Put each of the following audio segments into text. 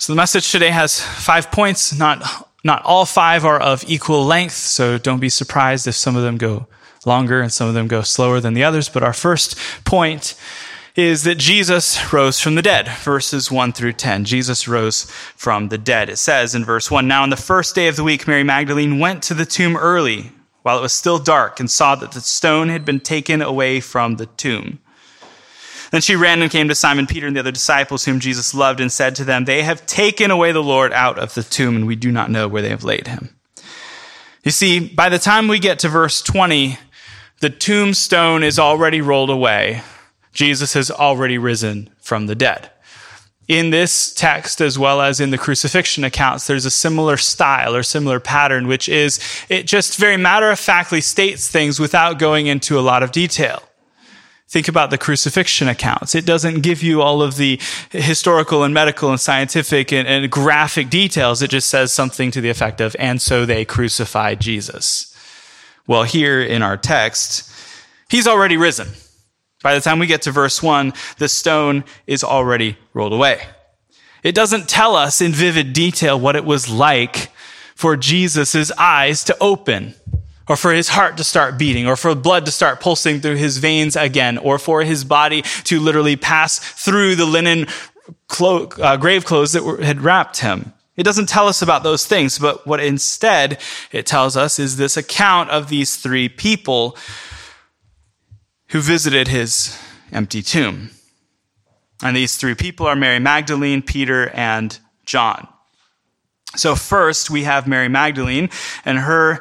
So the message today has five points. Not, not all five are of equal length, so don't be surprised if some of them go longer and some of them go slower than the others. But our first point is that Jesus rose from the dead. Verses 1 through 10. Jesus rose from the dead. It says in verse 1 Now, on the first day of the week, Mary Magdalene went to the tomb early while it was still dark and saw that the stone had been taken away from the tomb. Then she ran and came to Simon Peter and the other disciples whom Jesus loved and said to them, They have taken away the Lord out of the tomb, and we do not know where they have laid him. You see, by the time we get to verse 20, the tombstone is already rolled away. Jesus has already risen from the dead. In this text, as well as in the crucifixion accounts, there's a similar style or similar pattern, which is it just very matter of factly states things without going into a lot of detail. Think about the crucifixion accounts. It doesn't give you all of the historical and medical and scientific and, and, graphic details. It just says something to the effect of, and so they crucified Jesus. Well, here in our text, he's already risen. By the time we get to verse 1, the stone is already rolled away. It doesn't tell us in vivid detail what it was like for Jesus' eyes to open, or for his heart to start beating, or for blood to start pulsing through his veins again, or for his body to literally pass through the linen clo- uh, grave clothes that were, had wrapped him. It doesn't tell us about those things, but what instead it tells us is this account of these three people who visited his empty tomb. And these three people are Mary Magdalene, Peter, and John. So, first, we have Mary Magdalene, and her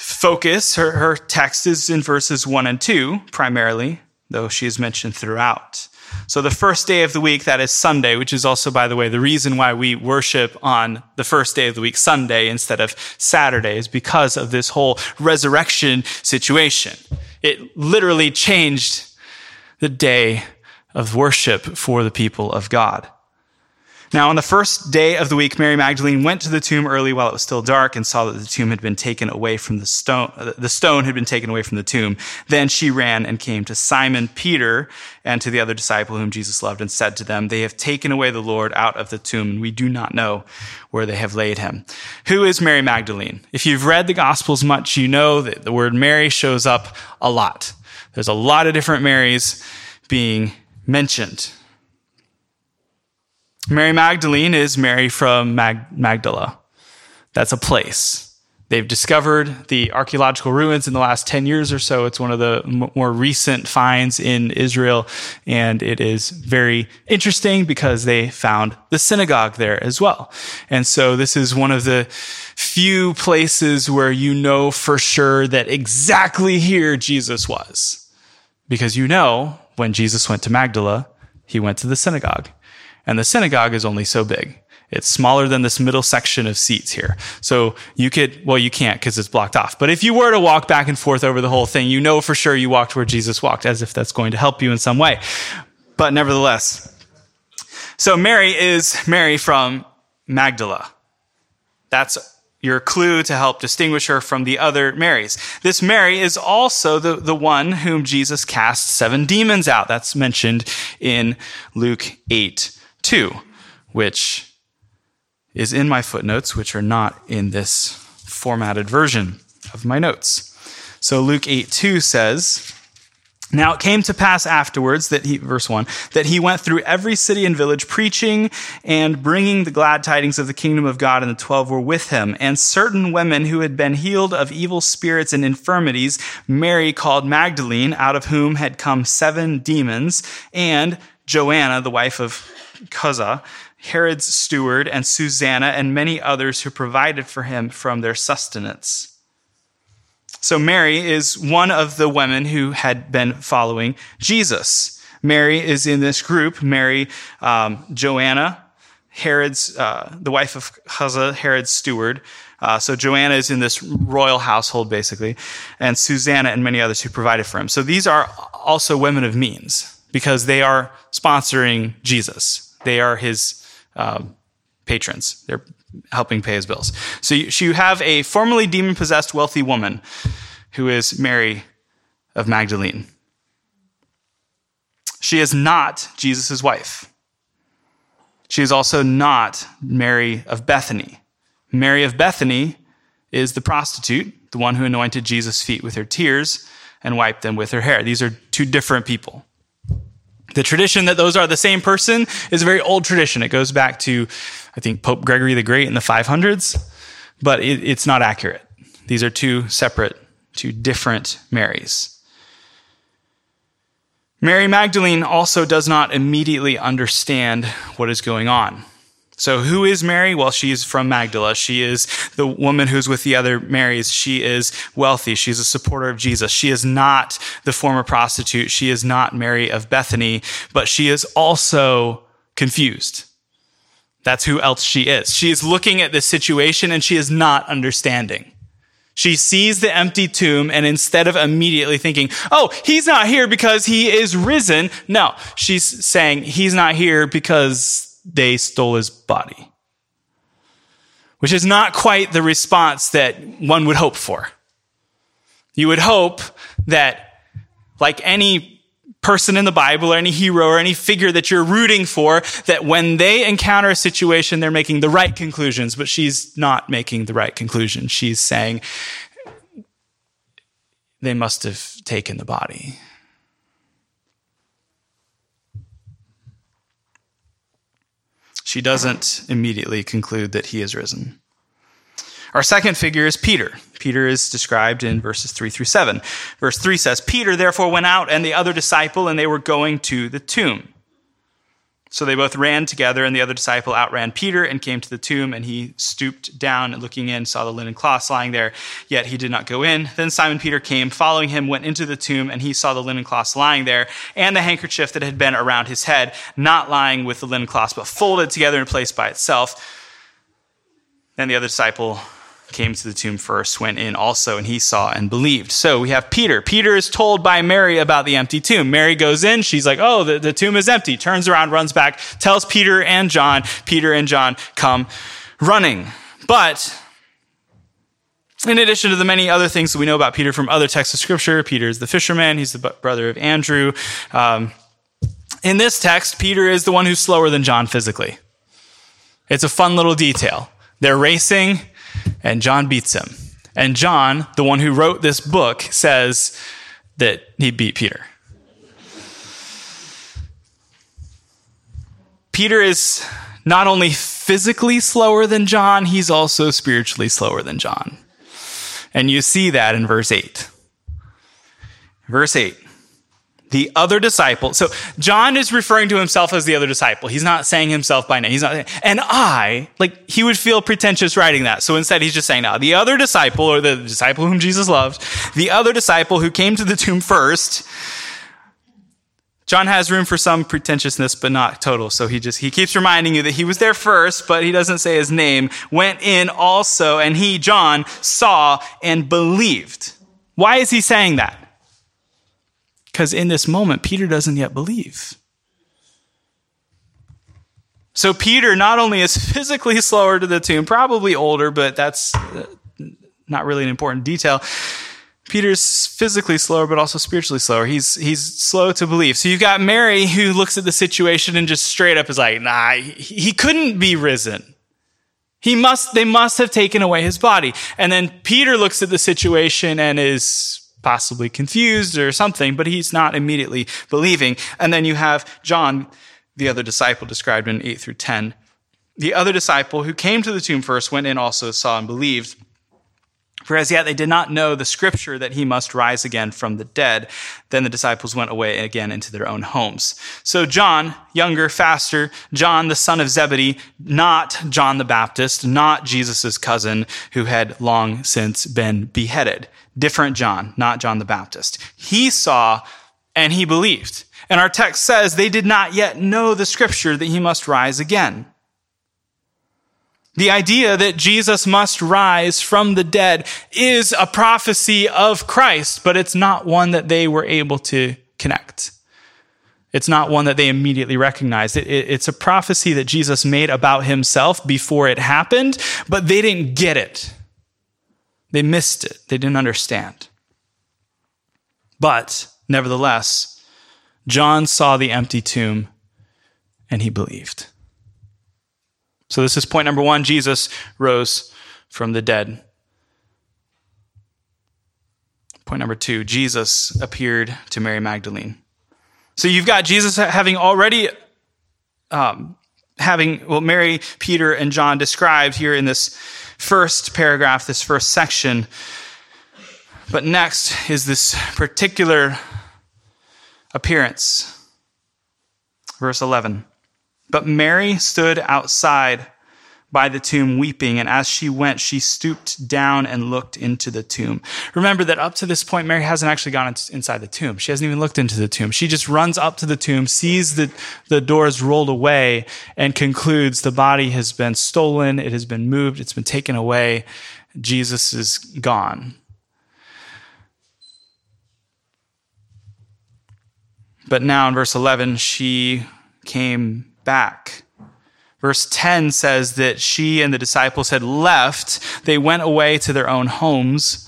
focus, her, her text is in verses 1 and 2, primarily, though she is mentioned throughout. So, the first day of the week, that is Sunday, which is also, by the way, the reason why we worship on the first day of the week, Sunday, instead of Saturday, is because of this whole resurrection situation. It literally changed the day of worship for the people of God. Now, on the first day of the week, Mary Magdalene went to the tomb early while it was still dark and saw that the tomb had been taken away from the stone. Uh, the stone had been taken away from the tomb. Then she ran and came to Simon Peter and to the other disciple whom Jesus loved and said to them, They have taken away the Lord out of the tomb and we do not know where they have laid him. Who is Mary Magdalene? If you've read the Gospels much, you know that the word Mary shows up a lot. There's a lot of different Marys being mentioned. Mary Magdalene is Mary from Mag- Magdala. That's a place. They've discovered the archaeological ruins in the last 10 years or so. It's one of the m- more recent finds in Israel. And it is very interesting because they found the synagogue there as well. And so this is one of the few places where you know for sure that exactly here Jesus was. Because you know when Jesus went to Magdala, he went to the synagogue. And the synagogue is only so big. It's smaller than this middle section of seats here. So you could, well, you can't because it's blocked off. But if you were to walk back and forth over the whole thing, you know for sure you walked where Jesus walked, as if that's going to help you in some way. But nevertheless. So Mary is Mary from Magdala. That's your clue to help distinguish her from the other Marys. This Mary is also the, the one whom Jesus cast seven demons out. That's mentioned in Luke 8 2, which is in my footnotes, which are not in this formatted version of my notes. So Luke 8 2 says, now it came to pass afterwards that he, verse 1, that he went through every city and village preaching and bringing the glad tidings of the kingdom of God, and the twelve were with him. And certain women who had been healed of evil spirits and infirmities, Mary called Magdalene, out of whom had come seven demons, and Joanna, the wife of Chuza, Herod's steward, and Susanna, and many others who provided for him from their sustenance. So Mary is one of the women who had been following Jesus. Mary is in this group. Mary, um, Joanna, Herod's, uh, the wife of Chuza, Herod's steward. Uh, so Joanna is in this royal household, basically, and Susanna and many others who provided for him. So these are also women of means because they are sponsoring Jesus. They are his um, patrons. They're helping pay his bills. So you, so you have a formerly demon possessed wealthy woman who is Mary of Magdalene. She is not Jesus' wife. She is also not Mary of Bethany. Mary of Bethany is the prostitute, the one who anointed Jesus' feet with her tears and wiped them with her hair. These are two different people. The tradition that those are the same person is a very old tradition. It goes back to, I think, Pope Gregory the Great in the 500s, but it, it's not accurate. These are two separate, two different Marys. Mary Magdalene also does not immediately understand what is going on. So, who is Mary? Well, she's from Magdala. She is the woman who's with the other Marys. She is wealthy. She's a supporter of Jesus. She is not the former prostitute. She is not Mary of Bethany, but she is also confused. That's who else she is. She is looking at this situation and she is not understanding. She sees the empty tomb and instead of immediately thinking, oh, he's not here because he is risen, no, she's saying he's not here because they stole his body. Which is not quite the response that one would hope for. You would hope that, like any person in the Bible or any hero or any figure that you're rooting for, that when they encounter a situation, they're making the right conclusions, but she's not making the right conclusion. She's saying, they must have taken the body. She doesn't immediately conclude that he is risen. Our second figure is Peter. Peter is described in verses 3 through 7. Verse 3 says, Peter therefore went out and the other disciple, and they were going to the tomb. So they both ran together, and the other disciple outran Peter and came to the tomb, and he stooped down and looking in, saw the linen cloths lying there, yet he did not go in. Then Simon Peter came, following him, went into the tomb, and he saw the linen cloths lying there, and the handkerchief that had been around his head, not lying with the linen cloths, but folded together in place by itself. Then the other disciple came to the tomb first, went in also, and he saw and believed. So we have Peter. Peter is told by Mary about the empty tomb. Mary goes in. She's like, oh, the, the tomb is empty. Turns around, runs back, tells Peter and John. Peter and John come running. But in addition to the many other things that we know about Peter from other texts of scripture, Peter is the fisherman. He's the brother of Andrew. Um, in this text, Peter is the one who's slower than John physically. It's a fun little detail. They're racing and John beats him. And John, the one who wrote this book, says that he beat Peter. Peter is not only physically slower than John, he's also spiritually slower than John. And you see that in verse 8. Verse 8 the other disciple. So John is referring to himself as the other disciple. He's not saying himself by name. He's not, and I, like, he would feel pretentious writing that. So instead, he's just saying, now, the other disciple, or the disciple whom Jesus loved, the other disciple who came to the tomb first, John has room for some pretentiousness, but not total. So he just, he keeps reminding you that he was there first, but he doesn't say his name, went in also, and he, John, saw and believed. Why is he saying that? Because in this moment, Peter doesn't yet believe. So Peter not only is physically slower to the tomb, probably older, but that's uh, not really an important detail. Peter's physically slower, but also spiritually slower. He's, he's slow to believe. So you've got Mary who looks at the situation and just straight up is like, nah, he, he couldn't be risen. He must, they must have taken away his body. And then Peter looks at the situation and is possibly confused or something, but he's not immediately believing. And then you have John, the other disciple described in 8 through 10. The other disciple who came to the tomb first went in also, saw and believed. For as yet they did not know the scripture that he must rise again from the dead. Then the disciples went away again into their own homes. So John, younger, faster, John the son of Zebedee, not John the Baptist, not Jesus' cousin who had long since been beheaded different John, not John the Baptist. He saw and he believed. And our text says they did not yet know the scripture that he must rise again. The idea that Jesus must rise from the dead is a prophecy of Christ, but it's not one that they were able to connect. It's not one that they immediately recognized. It, it, it's a prophecy that Jesus made about himself before it happened, but they didn't get it. They missed it, they didn't understand. But nevertheless, John saw the empty tomb and he believed. So this is point number one Jesus rose from the dead. Point number two Jesus appeared to Mary Magdalene. So you've got Jesus having already, um, having, well, Mary, Peter, and John described here in this first paragraph, this first section. But next is this particular appearance. Verse 11. But Mary stood outside by the tomb weeping, and as she went, she stooped down and looked into the tomb. Remember that up to this point, Mary hasn't actually gone inside the tomb. She hasn't even looked into the tomb. She just runs up to the tomb, sees the, the doors rolled away, and concludes the body has been stolen, it has been moved, it's been taken away, Jesus is gone. But now in verse 11, she came back Verse 10 says that she and the disciples had left. They went away to their own homes.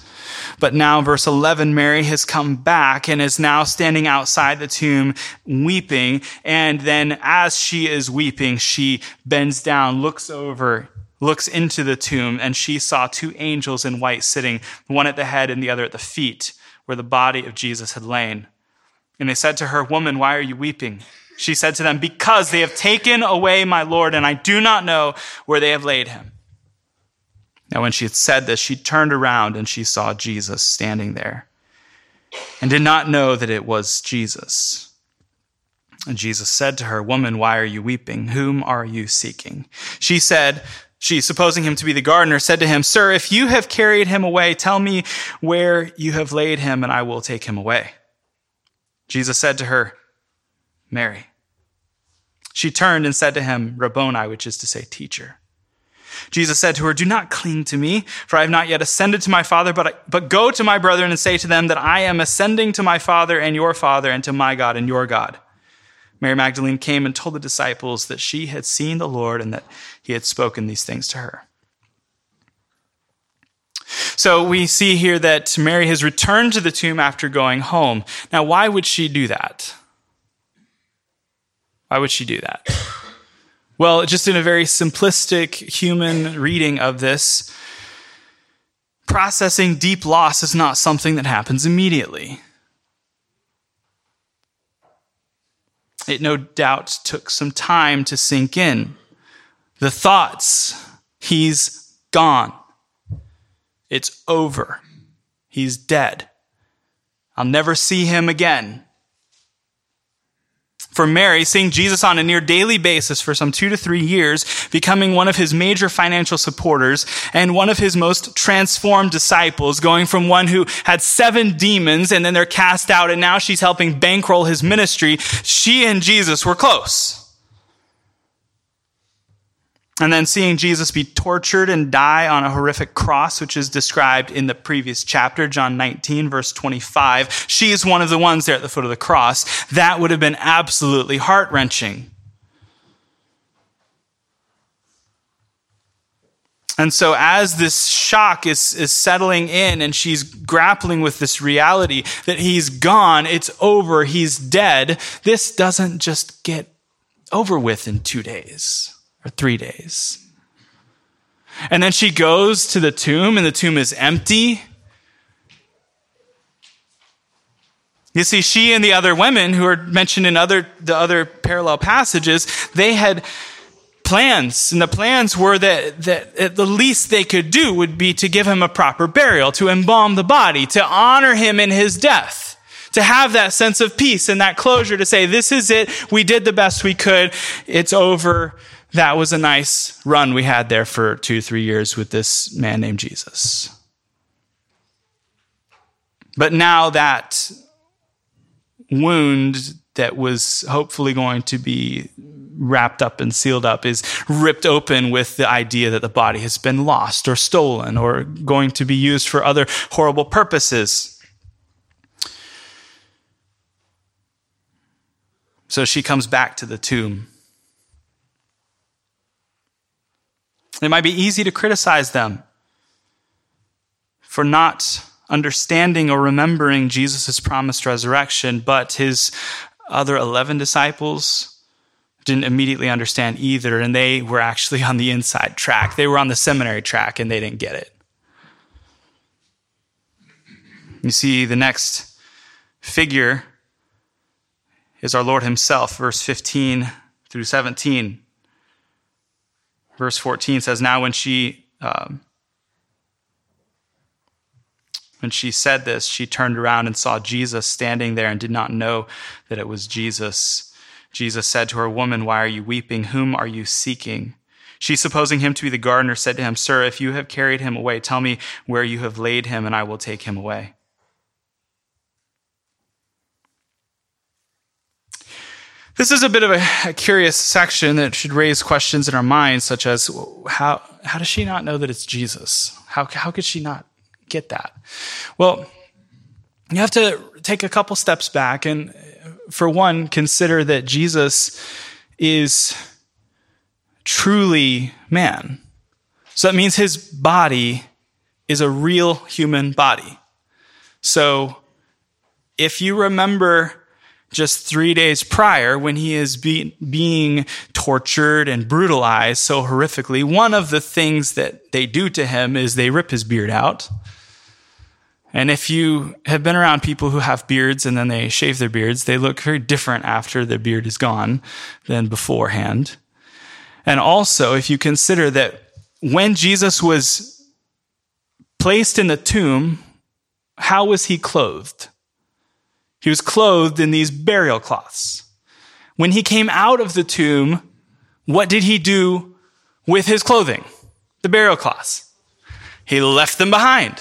But now, verse 11, Mary has come back and is now standing outside the tomb weeping. And then, as she is weeping, she bends down, looks over, looks into the tomb, and she saw two angels in white sitting, one at the head and the other at the feet, where the body of Jesus had lain. And they said to her, Woman, why are you weeping? She said to them, Because they have taken away my Lord, and I do not know where they have laid him. Now, when she had said this, she turned around and she saw Jesus standing there and did not know that it was Jesus. And Jesus said to her, Woman, why are you weeping? Whom are you seeking? She said, she, supposing him to be the gardener, said to him, Sir, if you have carried him away, tell me where you have laid him, and I will take him away. Jesus said to her, Mary. She turned and said to him, Rabboni, which is to say, teacher. Jesus said to her, Do not cling to me, for I have not yet ascended to my Father, but, I, but go to my brethren and say to them that I am ascending to my Father and your Father, and to my God and your God. Mary Magdalene came and told the disciples that she had seen the Lord and that he had spoken these things to her. So we see here that Mary has returned to the tomb after going home. Now, why would she do that? Why would she do that? Well, just in a very simplistic human reading of this, processing deep loss is not something that happens immediately. It no doubt took some time to sink in. The thoughts, he's gone. It's over. He's dead. I'll never see him again for Mary, seeing Jesus on a near daily basis for some two to three years, becoming one of his major financial supporters and one of his most transformed disciples, going from one who had seven demons and then they're cast out and now she's helping bankroll his ministry. She and Jesus were close. And then seeing Jesus be tortured and die on a horrific cross, which is described in the previous chapter, John 19, verse 25. She is one of the ones there at the foot of the cross. That would have been absolutely heart wrenching. And so, as this shock is, is settling in and she's grappling with this reality that he's gone, it's over, he's dead, this doesn't just get over with in two days or three days. And then she goes to the tomb, and the tomb is empty. You see, she and the other women who are mentioned in other, the other parallel passages, they had plans. And the plans were that, that at the least they could do would be to give him a proper burial, to embalm the body, to honor him in his death, to have that sense of peace and that closure to say, this is it. We did the best we could. It's over that was a nice run we had there for two, three years with this man named Jesus. But now that wound that was hopefully going to be wrapped up and sealed up is ripped open with the idea that the body has been lost or stolen or going to be used for other horrible purposes. So she comes back to the tomb. It might be easy to criticize them for not understanding or remembering Jesus' promised resurrection, but his other 11 disciples, didn't immediately understand either, and they were actually on the inside track. They were on the seminary track and they didn't get it. You see, the next figure is our Lord Himself, verse 15 through 17. Verse 14 says, Now when she. Um, when she said this, she turned around and saw Jesus standing there and did not know that it was Jesus. Jesus said to her, Woman, why are you weeping? Whom are you seeking? She, supposing him to be the gardener, said to him, Sir, if you have carried him away, tell me where you have laid him, and I will take him away. This is a bit of a, a, curious section that should raise questions in our minds, such as how, how does she not know that it's Jesus? How, how could she not get that? Well, you have to take a couple steps back and, for one, consider that Jesus is truly man. So that means his body is a real human body. So if you remember just three days prior when he is be, being tortured and brutalized so horrifically, one of the things that they do to him is they rip his beard out. And if you have been around people who have beards and then they shave their beards, they look very different after their beard is gone than beforehand. And also, if you consider that when Jesus was placed in the tomb, how was he clothed? He was clothed in these burial cloths. When he came out of the tomb, what did he do with his clothing? The burial cloths. He left them behind.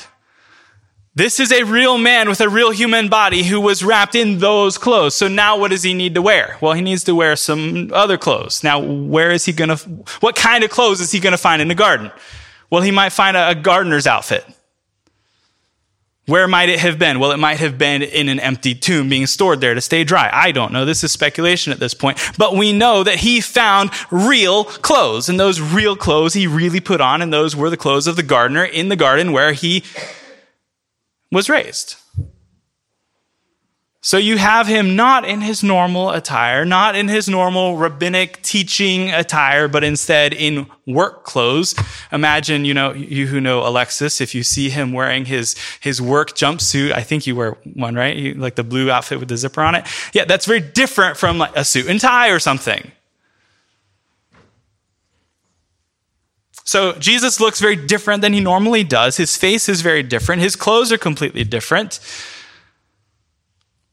This is a real man with a real human body who was wrapped in those clothes. So now what does he need to wear? Well, he needs to wear some other clothes. Now, where is he going to, what kind of clothes is he going to find in the garden? Well, he might find a, a gardener's outfit. Where might it have been? Well, it might have been in an empty tomb being stored there to stay dry. I don't know. This is speculation at this point. But we know that he found real clothes. And those real clothes he really put on, and those were the clothes of the gardener in the garden where he was raised. So you have him not in his normal attire, not in his normal rabbinic teaching attire, but instead in work clothes. Imagine, you know, you who know Alexis, if you see him wearing his, his work jumpsuit, I think you wear one, right? You, like the blue outfit with the zipper on it. Yeah, that's very different from like a suit and tie or something. So Jesus looks very different than he normally does. His face is very different. His clothes are completely different.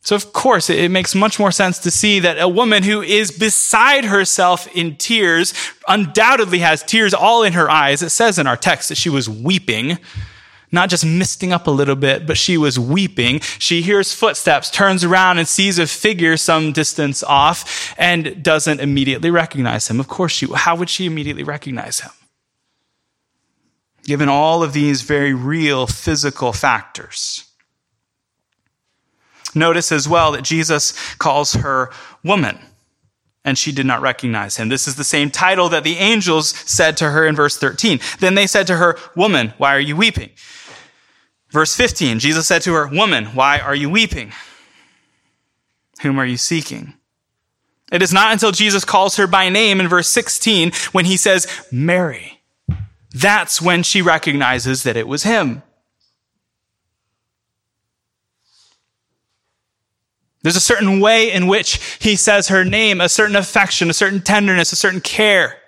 So, of course, it makes much more sense to see that a woman who is beside herself in tears undoubtedly has tears all in her eyes. It says in our text that she was weeping, not just misting up a little bit, but she was weeping. She hears footsteps, turns around and sees a figure some distance off and doesn't immediately recognize him. Of course, she, how would she immediately recognize him? Given all of these very real physical factors. Notice as well that Jesus calls her woman, and she did not recognize him. This is the same title that the angels said to her in verse 13. Then they said to her, Woman, why are you weeping? Verse 15, Jesus said to her, Woman, why are you weeping? Whom are you seeking? It is not until Jesus calls her by name in verse 16 when he says, Mary. That's when she recognizes that it was him. There's a certain way in which he says her name, a certain affection, a certain tenderness, a certain care.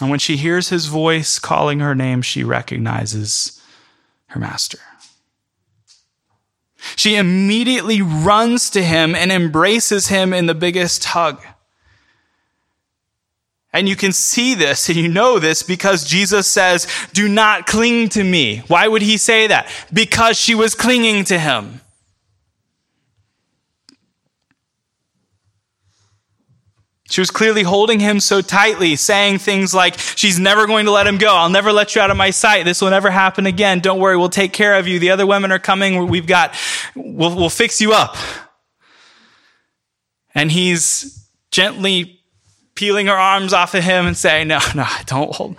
And when she hears his voice calling her name, she recognizes her master. She immediately runs to him and embraces him in the biggest hug. And you can see this and you know this because Jesus says, do not cling to me. Why would he say that? Because she was clinging to him. She was clearly holding him so tightly, saying things like, She's never going to let him go. I'll never let you out of my sight. This will never happen again. Don't worry. We'll take care of you. The other women are coming. We've got, we'll, we'll fix you up. And he's gently peeling her arms off of him and saying, no, no, don't hold.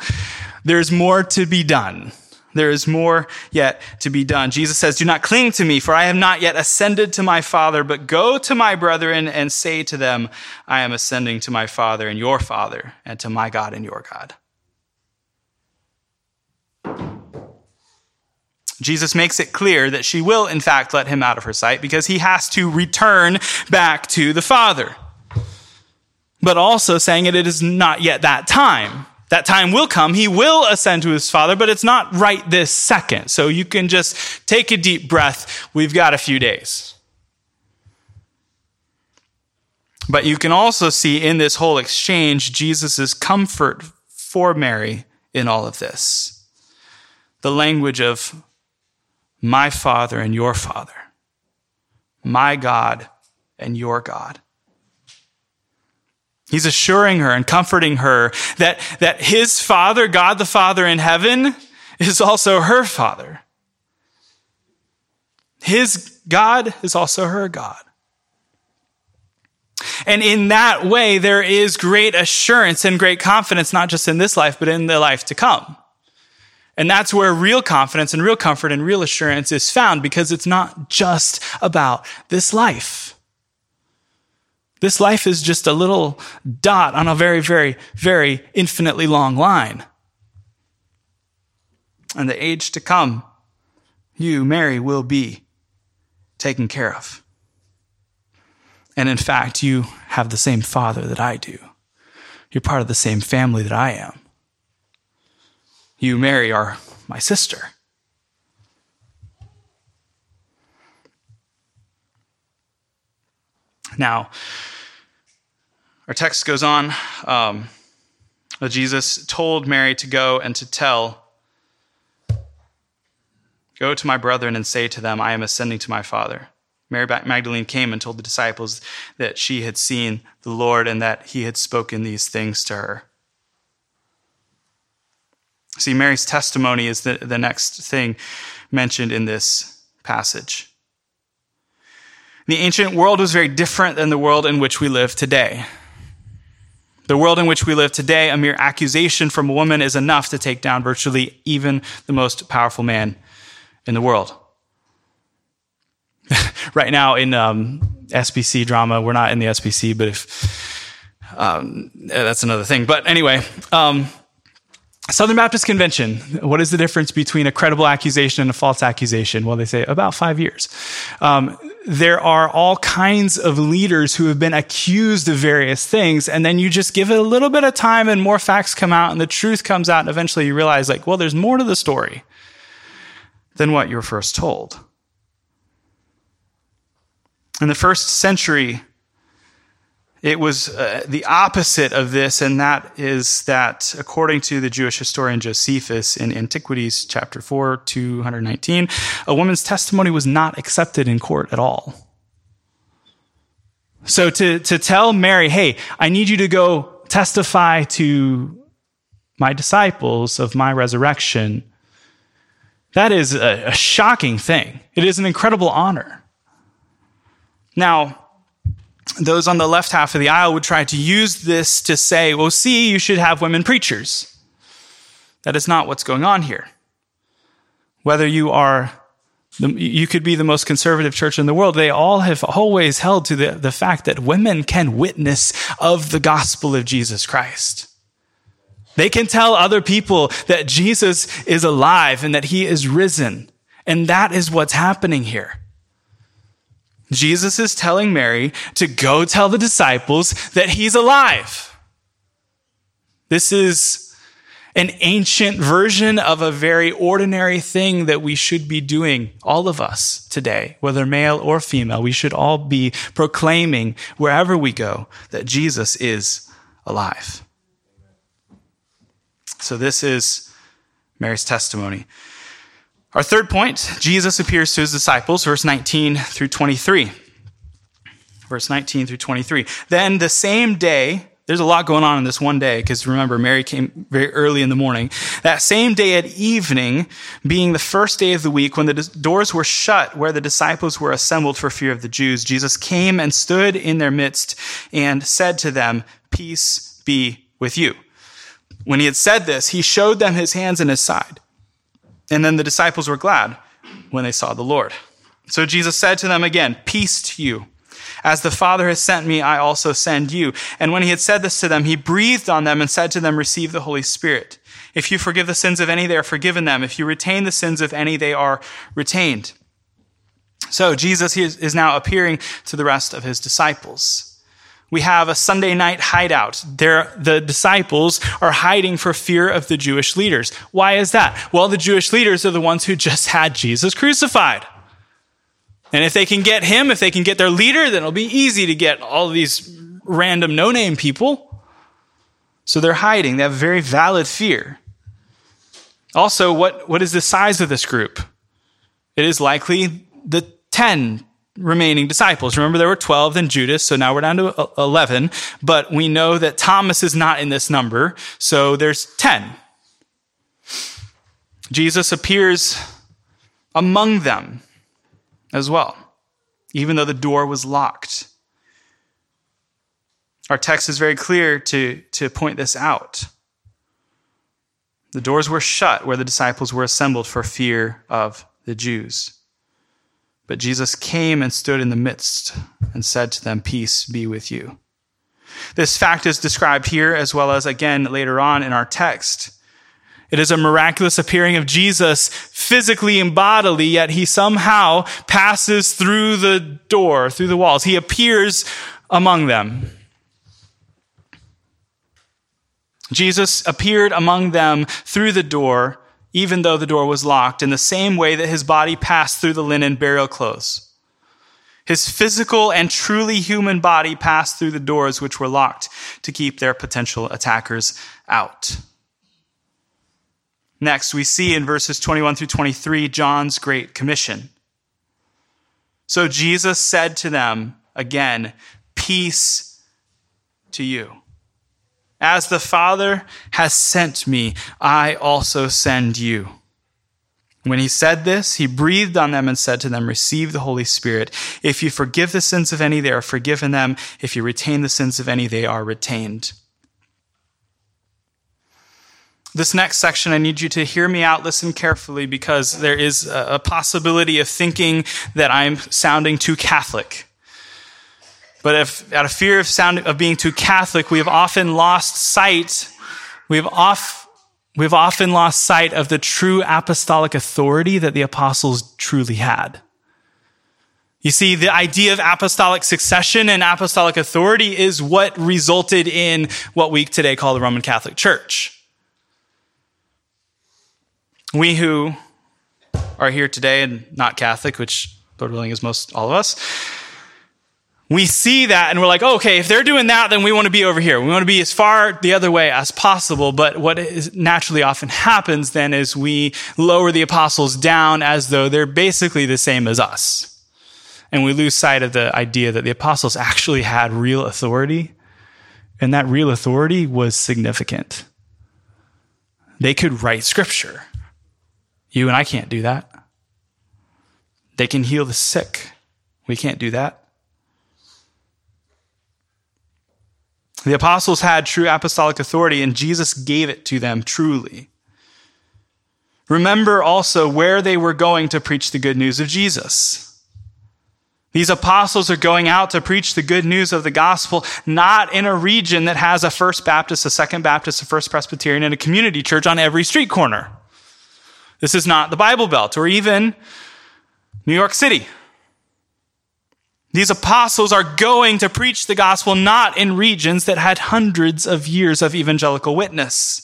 There's more to be done. There is more yet to be done. Jesus says, Do not cling to me, for I have not yet ascended to my Father, but go to my brethren and say to them, I am ascending to my Father and your Father, and to my God and your God. Jesus makes it clear that she will, in fact, let him out of her sight because he has to return back to the Father. But also saying it, it is not yet that time. That time will come. He will ascend to his Father, but it's not right this second. So you can just take a deep breath. We've got a few days. But you can also see in this whole exchange Jesus' comfort for Mary in all of this. The language of my Father and your Father, my God and your God. He's assuring her and comforting her that, that his Father, God the Father in heaven, is also her Father. His God is also her God. And in that way, there is great assurance and great confidence, not just in this life, but in the life to come. And that's where real confidence and real comfort and real assurance is found because it's not just about this life. This life is just a little dot on a very, very, very infinitely long line. And the age to come, you, Mary, will be taken care of. And in fact, you have the same father that I do. You're part of the same family that I am. You, Mary, are my sister. Now, our text goes on. Um, Jesus told Mary to go and to tell, Go to my brethren and say to them, I am ascending to my Father. Mary Magdalene came and told the disciples that she had seen the Lord and that he had spoken these things to her. See, Mary's testimony is the, the next thing mentioned in this passage. The ancient world was very different than the world in which we live today. The world in which we live today, a mere accusation from a woman is enough to take down virtually even the most powerful man in the world. right now in um, SBC drama, we're not in the SBC, but if um, that's another thing. But anyway, um, Southern Baptist Convention, what is the difference between a credible accusation and a false accusation? Well, they say about five years. Um, there are all kinds of leaders who have been accused of various things, and then you just give it a little bit of time and more facts come out and the truth comes out, and eventually you realize, like, well, there's more to the story than what you were first told. In the first century, it was uh, the opposite of this, and that is that, according to the Jewish historian Josephus in Antiquities, chapter 4, 219, a woman's testimony was not accepted in court at all. So to, to tell Mary, hey, I need you to go testify to my disciples of my resurrection, that is a, a shocking thing. It is an incredible honor. Now, those on the left half of the aisle would try to use this to say, well, see, you should have women preachers. That is not what's going on here. Whether you are, the, you could be the most conservative church in the world, they all have always held to the, the fact that women can witness of the gospel of Jesus Christ. They can tell other people that Jesus is alive and that he is risen. And that is what's happening here. Jesus is telling Mary to go tell the disciples that he's alive. This is an ancient version of a very ordinary thing that we should be doing, all of us today, whether male or female. We should all be proclaiming wherever we go that Jesus is alive. So this is Mary's testimony. Our third point Jesus appears to his disciples, verse 19 through 23. Verse 19 through 23. Then the same day, there's a lot going on in this one day, because remember, Mary came very early in the morning. That same day at evening, being the first day of the week, when the doors were shut where the disciples were assembled for fear of the Jews, Jesus came and stood in their midst and said to them, Peace be with you. When he had said this, he showed them his hands and his side. And then the disciples were glad when they saw the Lord. So Jesus said to them again, Peace to you. As the Father has sent me, I also send you. And when he had said this to them, he breathed on them and said to them, Receive the Holy Spirit. If you forgive the sins of any, they are forgiven them. If you retain the sins of any, they are retained. So Jesus is now appearing to the rest of his disciples we have a Sunday night hideout. There, the disciples are hiding for fear of the Jewish leaders. Why is that? Well, the Jewish leaders are the ones who just had Jesus crucified. And if they can get him, if they can get their leader, then it'll be easy to get all these random no name people. So they're hiding. They have very valid fear. Also, what, what is the size of this group? It is likely the 10 remaining disciples. Remember, there were 12, then Judas, so now we're down to uh, 11. But we know that Thomas is not in this number, so there's 10. Jesus appears among them as well, even though the door was locked. Our text is very clear to, to point this out. The doors were shut where the disciples were assembled for fear of the Jews. But Jesus came and stood in the midst and said to them, Peace be with you. This fact is described here as well as again later on in our text. It is a miraculous appearing of Jesus physically and bodily, yet he somehow passes through the door, through the walls. He appears among them. Jesus appeared among them through the door, even though the door was locked, in the same way that his body passed through the linen burial clothes. His physical and truly human body passed through the doors which were locked to keep their potential attackers out. Next, we see in verses 21 through 23 John's great commission. So Jesus said to them again, Peace to you. As the Father has sent me, I also send you. When he said this, he breathed on them and said to them, Receive the Holy Spirit. If you forgive the sins of any, they are forgiven them. If you retain the sins of any, they are retained. This next section, I need you to hear me out, listen carefully, because there is a possibility of thinking that I'm sounding too Catholic. But if, out of fear of, sound, of being too Catholic, we have often lost sight, we have, off, we have often lost sight of the true apostolic authority that the apostles truly had. You see, the idea of apostolic succession and apostolic authority is what resulted in what we today call the Roman Catholic Church. We who are here today and not Catholic, which Lord willing is most all of us, we see that and we're like, oh, okay, if they're doing that, then we want to be over here. We want to be as far the other way as possible. But what naturally often happens then is we lower the apostles down as though they're basically the same as us. And we lose sight of the idea that the apostles actually had real authority. And that real authority was significant. They could write scripture. You and I can't do that. They can heal the sick. We can't do that. The apostles had true apostolic authority, and Jesus gave it to them truly. Remember also where they were going to preach the good news of Jesus. These apostles are going out to preach the good news of the gospel, not in a region that has a First Baptist, a Second Baptist, a First Presbyterian, and a community church on every street corner. This is not the Bible Belt or even New York City. These apostles are going to preach the gospel not in regions that had hundreds of years of evangelical witness.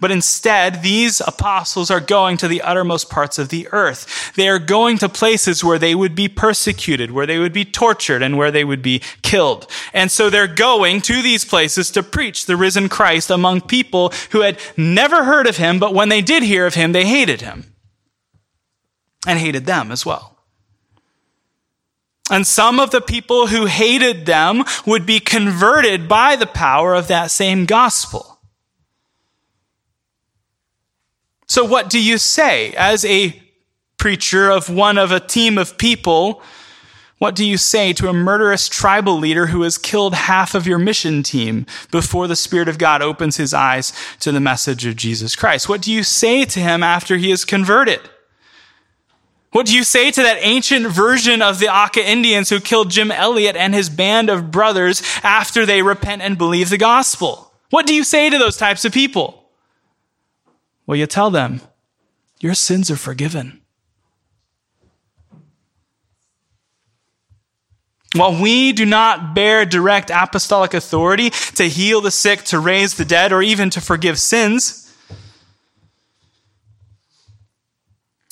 But instead, these apostles are going to the uttermost parts of the earth. They are going to places where they would be persecuted, where they would be tortured, and where they would be killed. And so they're going to these places to preach the risen Christ among people who had never heard of him, but when they did hear of him, they hated him and hated them as well. And some of the people who hated them would be converted by the power of that same gospel. So, what do you say as a preacher of one of a team of people? What do you say to a murderous tribal leader who has killed half of your mission team before the Spirit of God opens his eyes to the message of Jesus Christ? What do you say to him after he is converted? What do you say to that ancient version of the Auca Indians who killed Jim Elliot and his band of brothers after they repent and believe the gospel? What do you say to those types of people? Well, you tell them, your sins are forgiven. While we do not bear direct apostolic authority to heal the sick, to raise the dead, or even to forgive sins,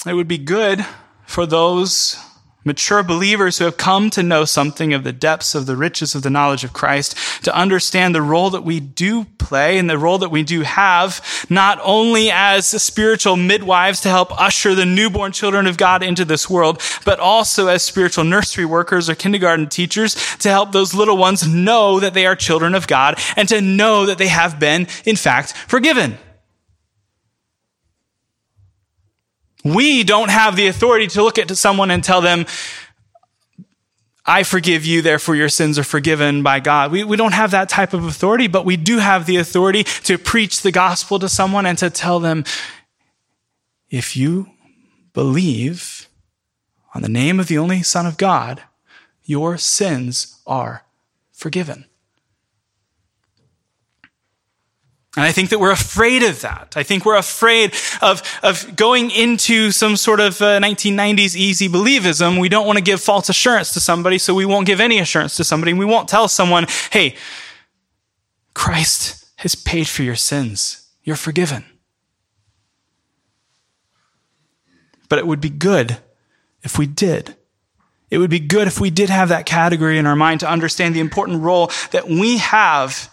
it would be good for those mature believers who have come to know something of the depths of the riches of the knowledge of Christ, to understand the role that we do play and the role that we do have, not only as spiritual midwives to help usher the newborn children of God into this world, but also as spiritual nursery workers or kindergarten teachers to help those little ones know that they are children of God and to know that they have been, in fact, forgiven. We don't have the authority to look at someone and tell them, I forgive you, therefore your sins are forgiven by God. We, we don't have that type of authority, but we do have the authority to preach the gospel to someone and to tell them, if you believe on the name of the only Son of God, your sins are forgiven. And I think that we're afraid of that. I think we're afraid of, of going into some sort of uh, 1990s easy believism. We don't want to give false assurance to somebody, so we won't give any assurance to somebody. We won't tell someone, hey, Christ has paid for your sins. You're forgiven. But it would be good if we did. It would be good if we did have that category in our mind to understand the important role that we have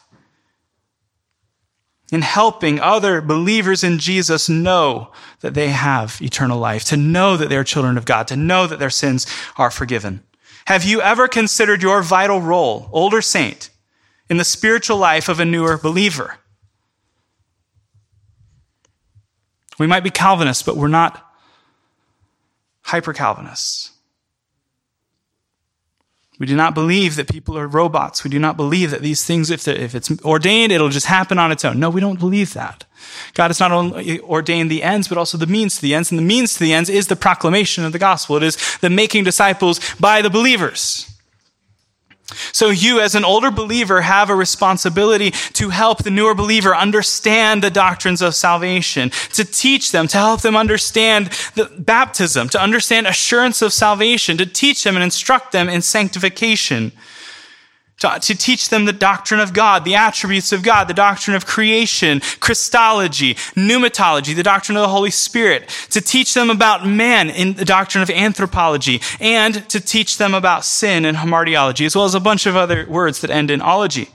in helping other believers in Jesus know that they have eternal life, to know that they're children of God, to know that their sins are forgiven. Have you ever considered your vital role, older saint, in the spiritual life of a newer believer? We might be Calvinists, but we're not hyper Calvinists. We do not believe that people are robots. We do not believe that these things, if, if it's ordained, it'll just happen on its own. No, we don't believe that. God has not only ordained the ends, but also the means to the ends. And the means to the ends is the proclamation of the gospel. It is the making disciples by the believers. So you, as an older believer, have a responsibility to help the newer believer understand the doctrines of salvation, to teach them, to help them understand the baptism, to understand assurance of salvation, to teach them and instruct them in sanctification to, to teach them the doctrine of God, the attributes of God, the doctrine of creation, Christology, pneumatology, the doctrine of the Holy Spirit, to teach them about man in the doctrine of anthropology, and to teach them about sin and hamartiology, as well as a bunch of other words that end in ology.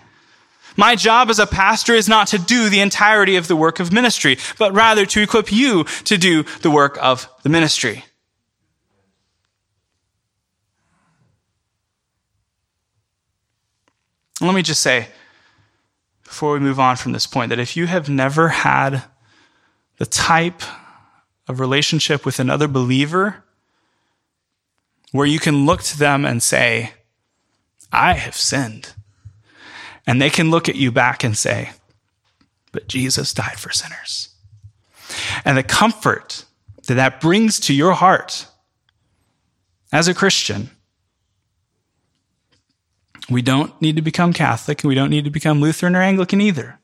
My job as a pastor is not to do the entirety of the work of ministry, but rather to equip you to do the work of the ministry. Let me just say, before we move on from this point, that if you have never had the type of relationship with another believer where you can look to them and say, I have sinned. And they can look at you back and say, but Jesus died for sinners. And the comfort that that brings to your heart as a Christian we don't need to become Catholic and we don't need to become Lutheran or Anglican either.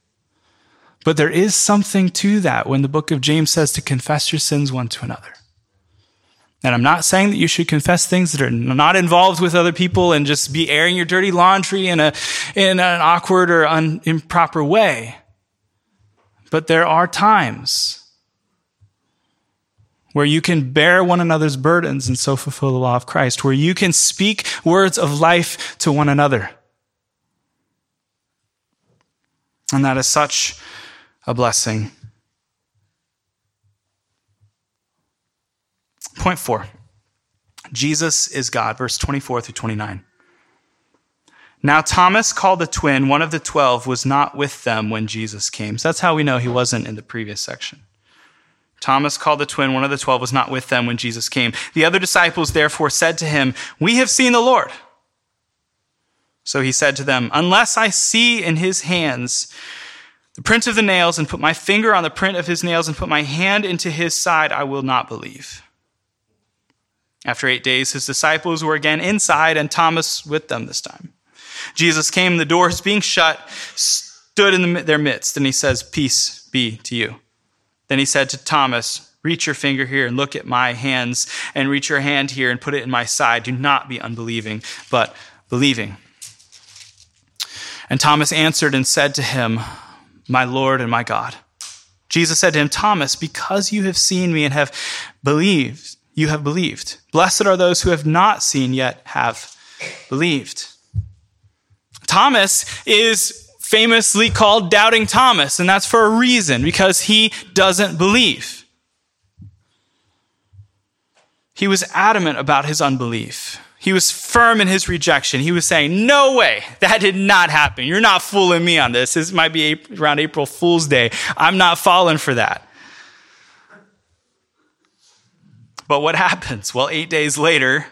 But there is something to that when the book of James says to confess your sins one to another. And I'm not saying that you should confess things that are not involved with other people and just be airing your dirty laundry in a, in an awkward or un, improper way. But there are times where you can bear one another's burdens and so fulfill the law of Christ, where you can speak words of life to one another. And that is such a blessing. Point four Jesus is God, verse 24 through 29. Now, Thomas, called the twin, one of the twelve, was not with them when Jesus came. So that's how we know he wasn't in the previous section. Thomas, called the twin, one of the twelve, was not with them when Jesus came. The other disciples therefore said to him, We have seen the Lord. So he said to them, Unless I see in his hands the print of the nails, and put my finger on the print of his nails, and put my hand into his side, I will not believe. After eight days, his disciples were again inside, and Thomas with them this time. Jesus came, the doors being shut, stood in their midst, and he says, Peace be to you. Then he said to Thomas, Reach your finger here and look at my hands, and reach your hand here and put it in my side. Do not be unbelieving, but believing. And Thomas answered and said to him, My Lord and my God. Jesus said to him, Thomas, because you have seen me and have believed, you have believed. Blessed are those who have not seen yet have believed. Thomas is famously called Doubting Thomas, and that's for a reason, because he doesn't believe. He was adamant about his unbelief. He was firm in his rejection. He was saying, No way, that did not happen. You're not fooling me on this. This might be around April Fool's Day. I'm not falling for that. But what happens? Well, eight days later,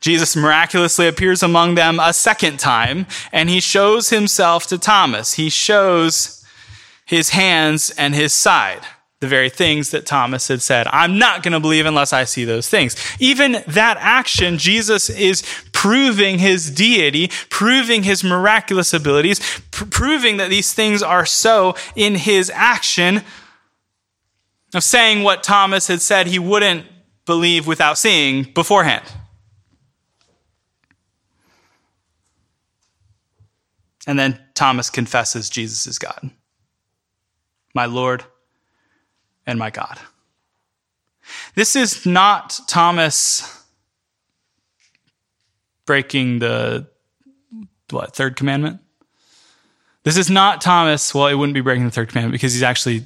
Jesus miraculously appears among them a second time, and he shows himself to Thomas. He shows his hands and his side, the very things that Thomas had said, I'm not going to believe unless I see those things. Even that action, Jesus is proving his deity, proving his miraculous abilities, pr- proving that these things are so in his action of saying what Thomas had said he wouldn't believe without seeing beforehand. And then Thomas confesses Jesus is God, my Lord and my God. This is not Thomas breaking the what third commandment. This is not Thomas. Well, it wouldn't be breaking the third commandment because he's actually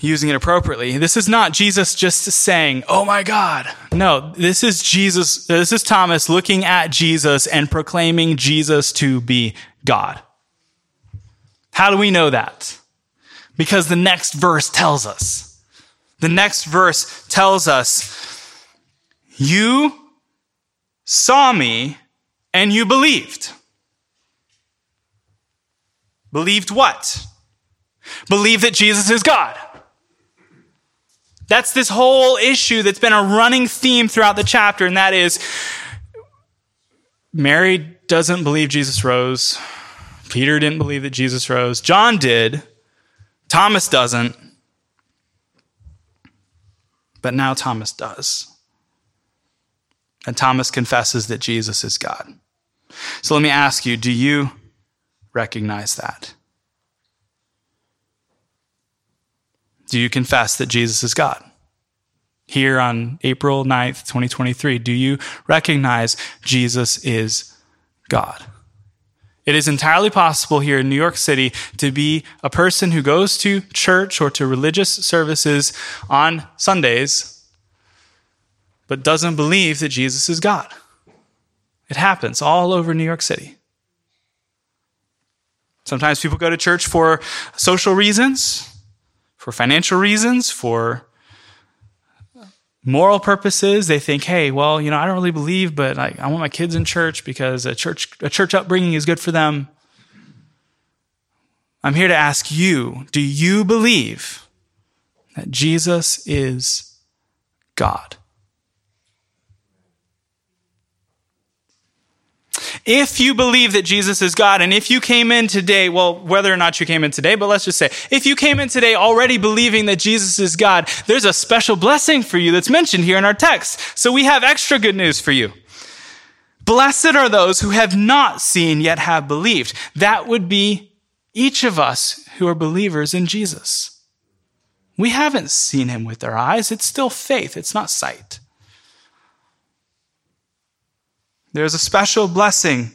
using it appropriately. This is not Jesus just saying, Oh my God. No, this is Jesus. This is Thomas looking at Jesus and proclaiming Jesus to be God. How do we know that? Because the next verse tells us. The next verse tells us, You saw me and you believed. Believed what? Believe that Jesus is God. That's this whole issue that's been a running theme throughout the chapter, and that is Mary doesn't believe Jesus rose. Peter didn't believe that Jesus rose. John did. Thomas doesn't. But now Thomas does. And Thomas confesses that Jesus is God. So let me ask you do you recognize that? Do you confess that Jesus is God? Here on April 9th, 2023, do you recognize Jesus is God? It is entirely possible here in New York City to be a person who goes to church or to religious services on Sundays, but doesn't believe that Jesus is God. It happens all over New York City. Sometimes people go to church for social reasons for financial reasons, for moral purposes. They think, hey, well, you know, I don't really believe, but I, I want my kids in church because a church, a church upbringing is good for them. I'm here to ask you, do you believe that Jesus is God? If you believe that Jesus is God, and if you came in today, well, whether or not you came in today, but let's just say, if you came in today already believing that Jesus is God, there's a special blessing for you that's mentioned here in our text. So we have extra good news for you. Blessed are those who have not seen yet have believed. That would be each of us who are believers in Jesus. We haven't seen him with our eyes. It's still faith. It's not sight. There's a special blessing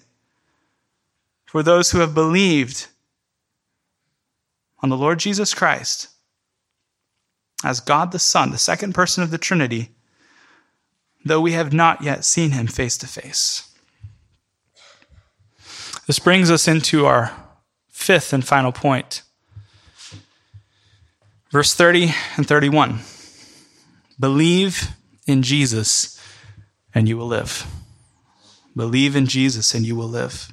for those who have believed on the Lord Jesus Christ as God the Son, the second person of the Trinity, though we have not yet seen him face to face. This brings us into our fifth and final point. Verse 30 and 31. Believe in Jesus and you will live. Believe in Jesus and you will live.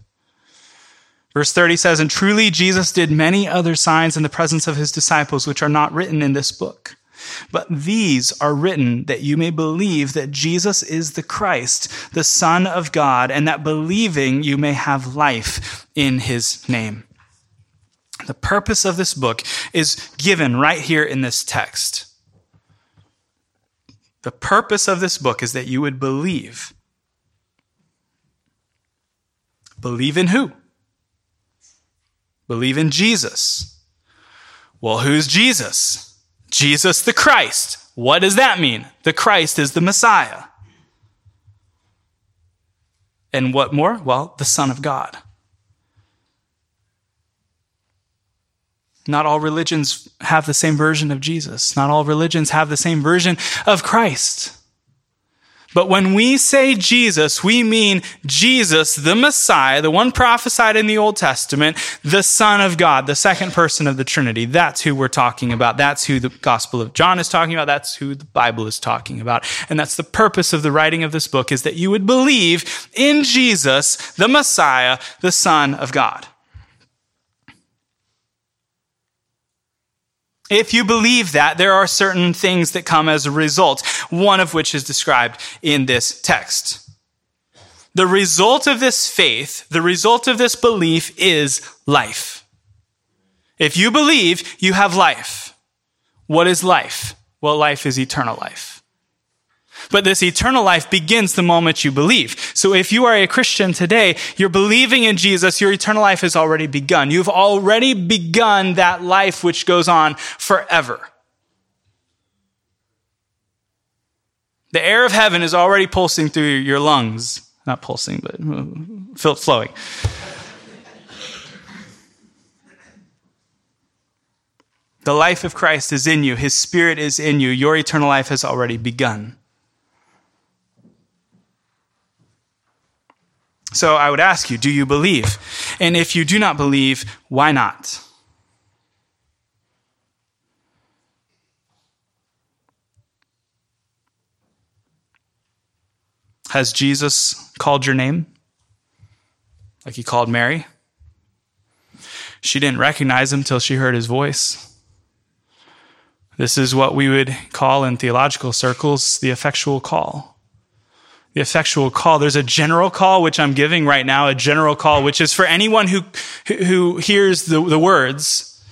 Verse 30 says, And truly Jesus did many other signs in the presence of his disciples, which are not written in this book. But these are written that you may believe that Jesus is the Christ, the Son of God, and that believing you may have life in his name. The purpose of this book is given right here in this text. The purpose of this book is that you would believe. Believe in who? Believe in Jesus. Well, who's Jesus? Jesus the Christ. What does that mean? The Christ is the Messiah. And what more? Well, the Son of God. Not all religions have the same version of Jesus. Not all religions have the same version of Christ. But when we say Jesus, we mean Jesus, the Messiah, the one prophesied in the Old Testament, the Son of God, the second person of the Trinity. That's who we're talking about. That's who the Gospel of John is talking about. That's who the Bible is talking about. And that's the purpose of the writing of this book is that you would believe in Jesus, the Messiah, the Son of God. If you believe that, there are certain things that come as a result, one of which is described in this text. The result of this faith, the result of this belief is life. If you believe, you have life. What is life? Well, life is eternal life. But this eternal life begins the moment you believe. So if you are a Christian today, you're believing in Jesus, your eternal life has already begun. You've already begun that life which goes on forever. The air of heaven is already pulsing through your lungs. Not pulsing, but flowing. The life of Christ is in you. His spirit is in you. Your eternal life has already begun. So I would ask you, do you believe? And if you do not believe, why not? Has Jesus called your name? Like he called Mary? She didn't recognize him till she heard his voice. This is what we would call in theological circles the effectual call the effectual call. There's a general call, which I'm giving right now, a general call, which is for anyone who, who hears the, the words,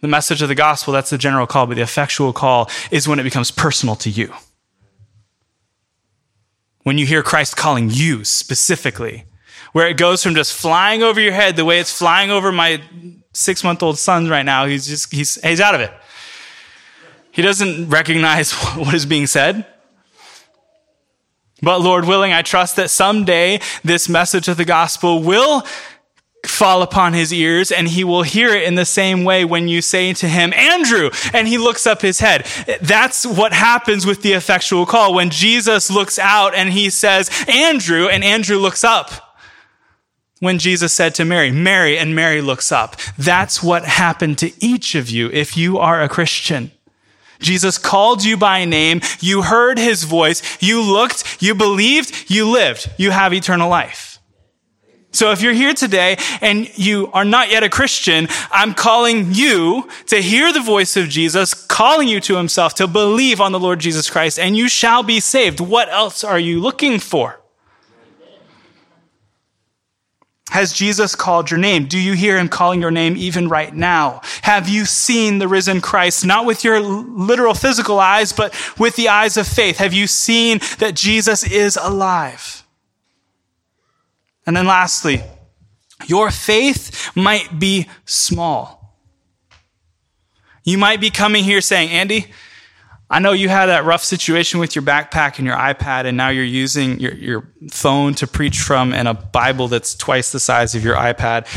the message of the gospel. That's the general call. But the effectual call is when it becomes personal to you. When you hear Christ calling you specifically, where it goes from just flying over your head the way it's flying over my six month old son right now. He's just, he's, he's out of it. He doesn't recognize what is being said. But Lord willing, I trust that someday this message of the gospel will fall upon his ears and he will hear it in the same way when you say to him, Andrew, and he looks up his head. That's what happens with the effectual call. When Jesus looks out and he says, Andrew, and Andrew looks up. When Jesus said to Mary, Mary, and Mary looks up. That's what happened to each of you if you are a Christian. Jesus called you by name. You heard his voice. You looked, you believed, you lived. You have eternal life. So if you're here today and you are not yet a Christian, I'm calling you to hear the voice of Jesus, calling you to himself, to believe on the Lord Jesus Christ, and you shall be saved. What else are you looking for? Has Jesus called your name? Do you hear him calling your name even right now? Have you seen the risen Christ, not with your literal physical eyes, but with the eyes of faith? Have you seen that Jesus is alive? And then lastly, your faith might be small. You might be coming here saying, Andy, I know you had that rough situation with your backpack and your iPad, and now you're using your, your phone to preach from and a Bible that's twice the size of your iPad.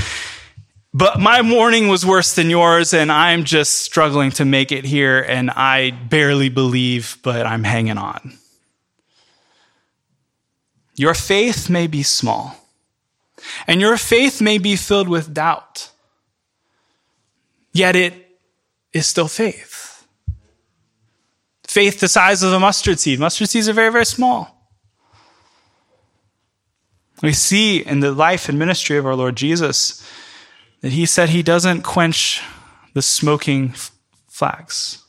But my morning was worse than yours, and I'm just struggling to make it here, and I barely believe, but I'm hanging on. Your faith may be small, and your faith may be filled with doubt, yet it is still faith. Faith the size of a mustard seed. Mustard seeds are very, very small. We see in the life and ministry of our Lord Jesus that he said he doesn't quench the smoking flax.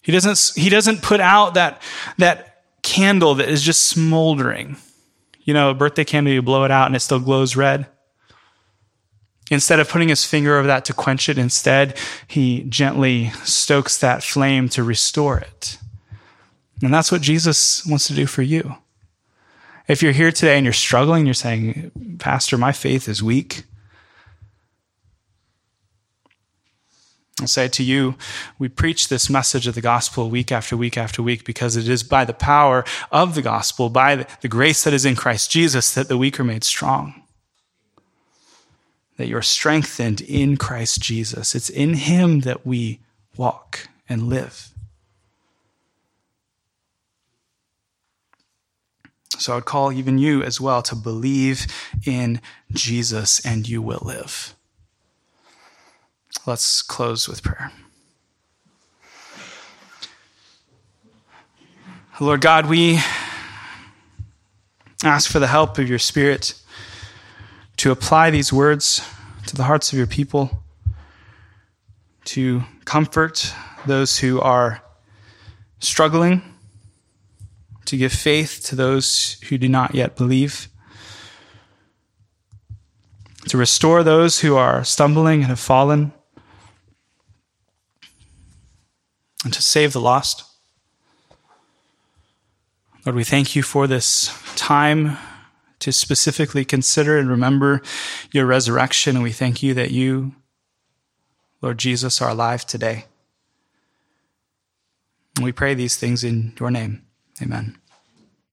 He doesn't, he doesn't put out that, that candle that is just smoldering. You know, a birthday candle, you blow it out and it still glows red. Instead of putting his finger over that to quench it, instead, he gently stokes that flame to restore it. And that's what Jesus wants to do for you. If you're here today and you're struggling, you're saying, Pastor, my faith is weak. I'll say to you, we preach this message of the gospel week after week after week because it is by the power of the gospel, by the grace that is in Christ Jesus, that the weak are made strong that you're strengthened in Christ Jesus. It's in Him that we walk and live. So I would call even you as well to believe in Jesus and you will live. Let's close with prayer. Lord God, we ask for the help of your Spirit to apply these words to the hearts of your people, to comfort those who are struggling, to give faith to those who do not yet believe, to restore those who are stumbling and have fallen, and to save the lost. Lord, we thank you for this time to specifically consider and remember your resurrection. And we thank you that you, Lord Jesus, are alive today. And we pray these things in your name. Amen.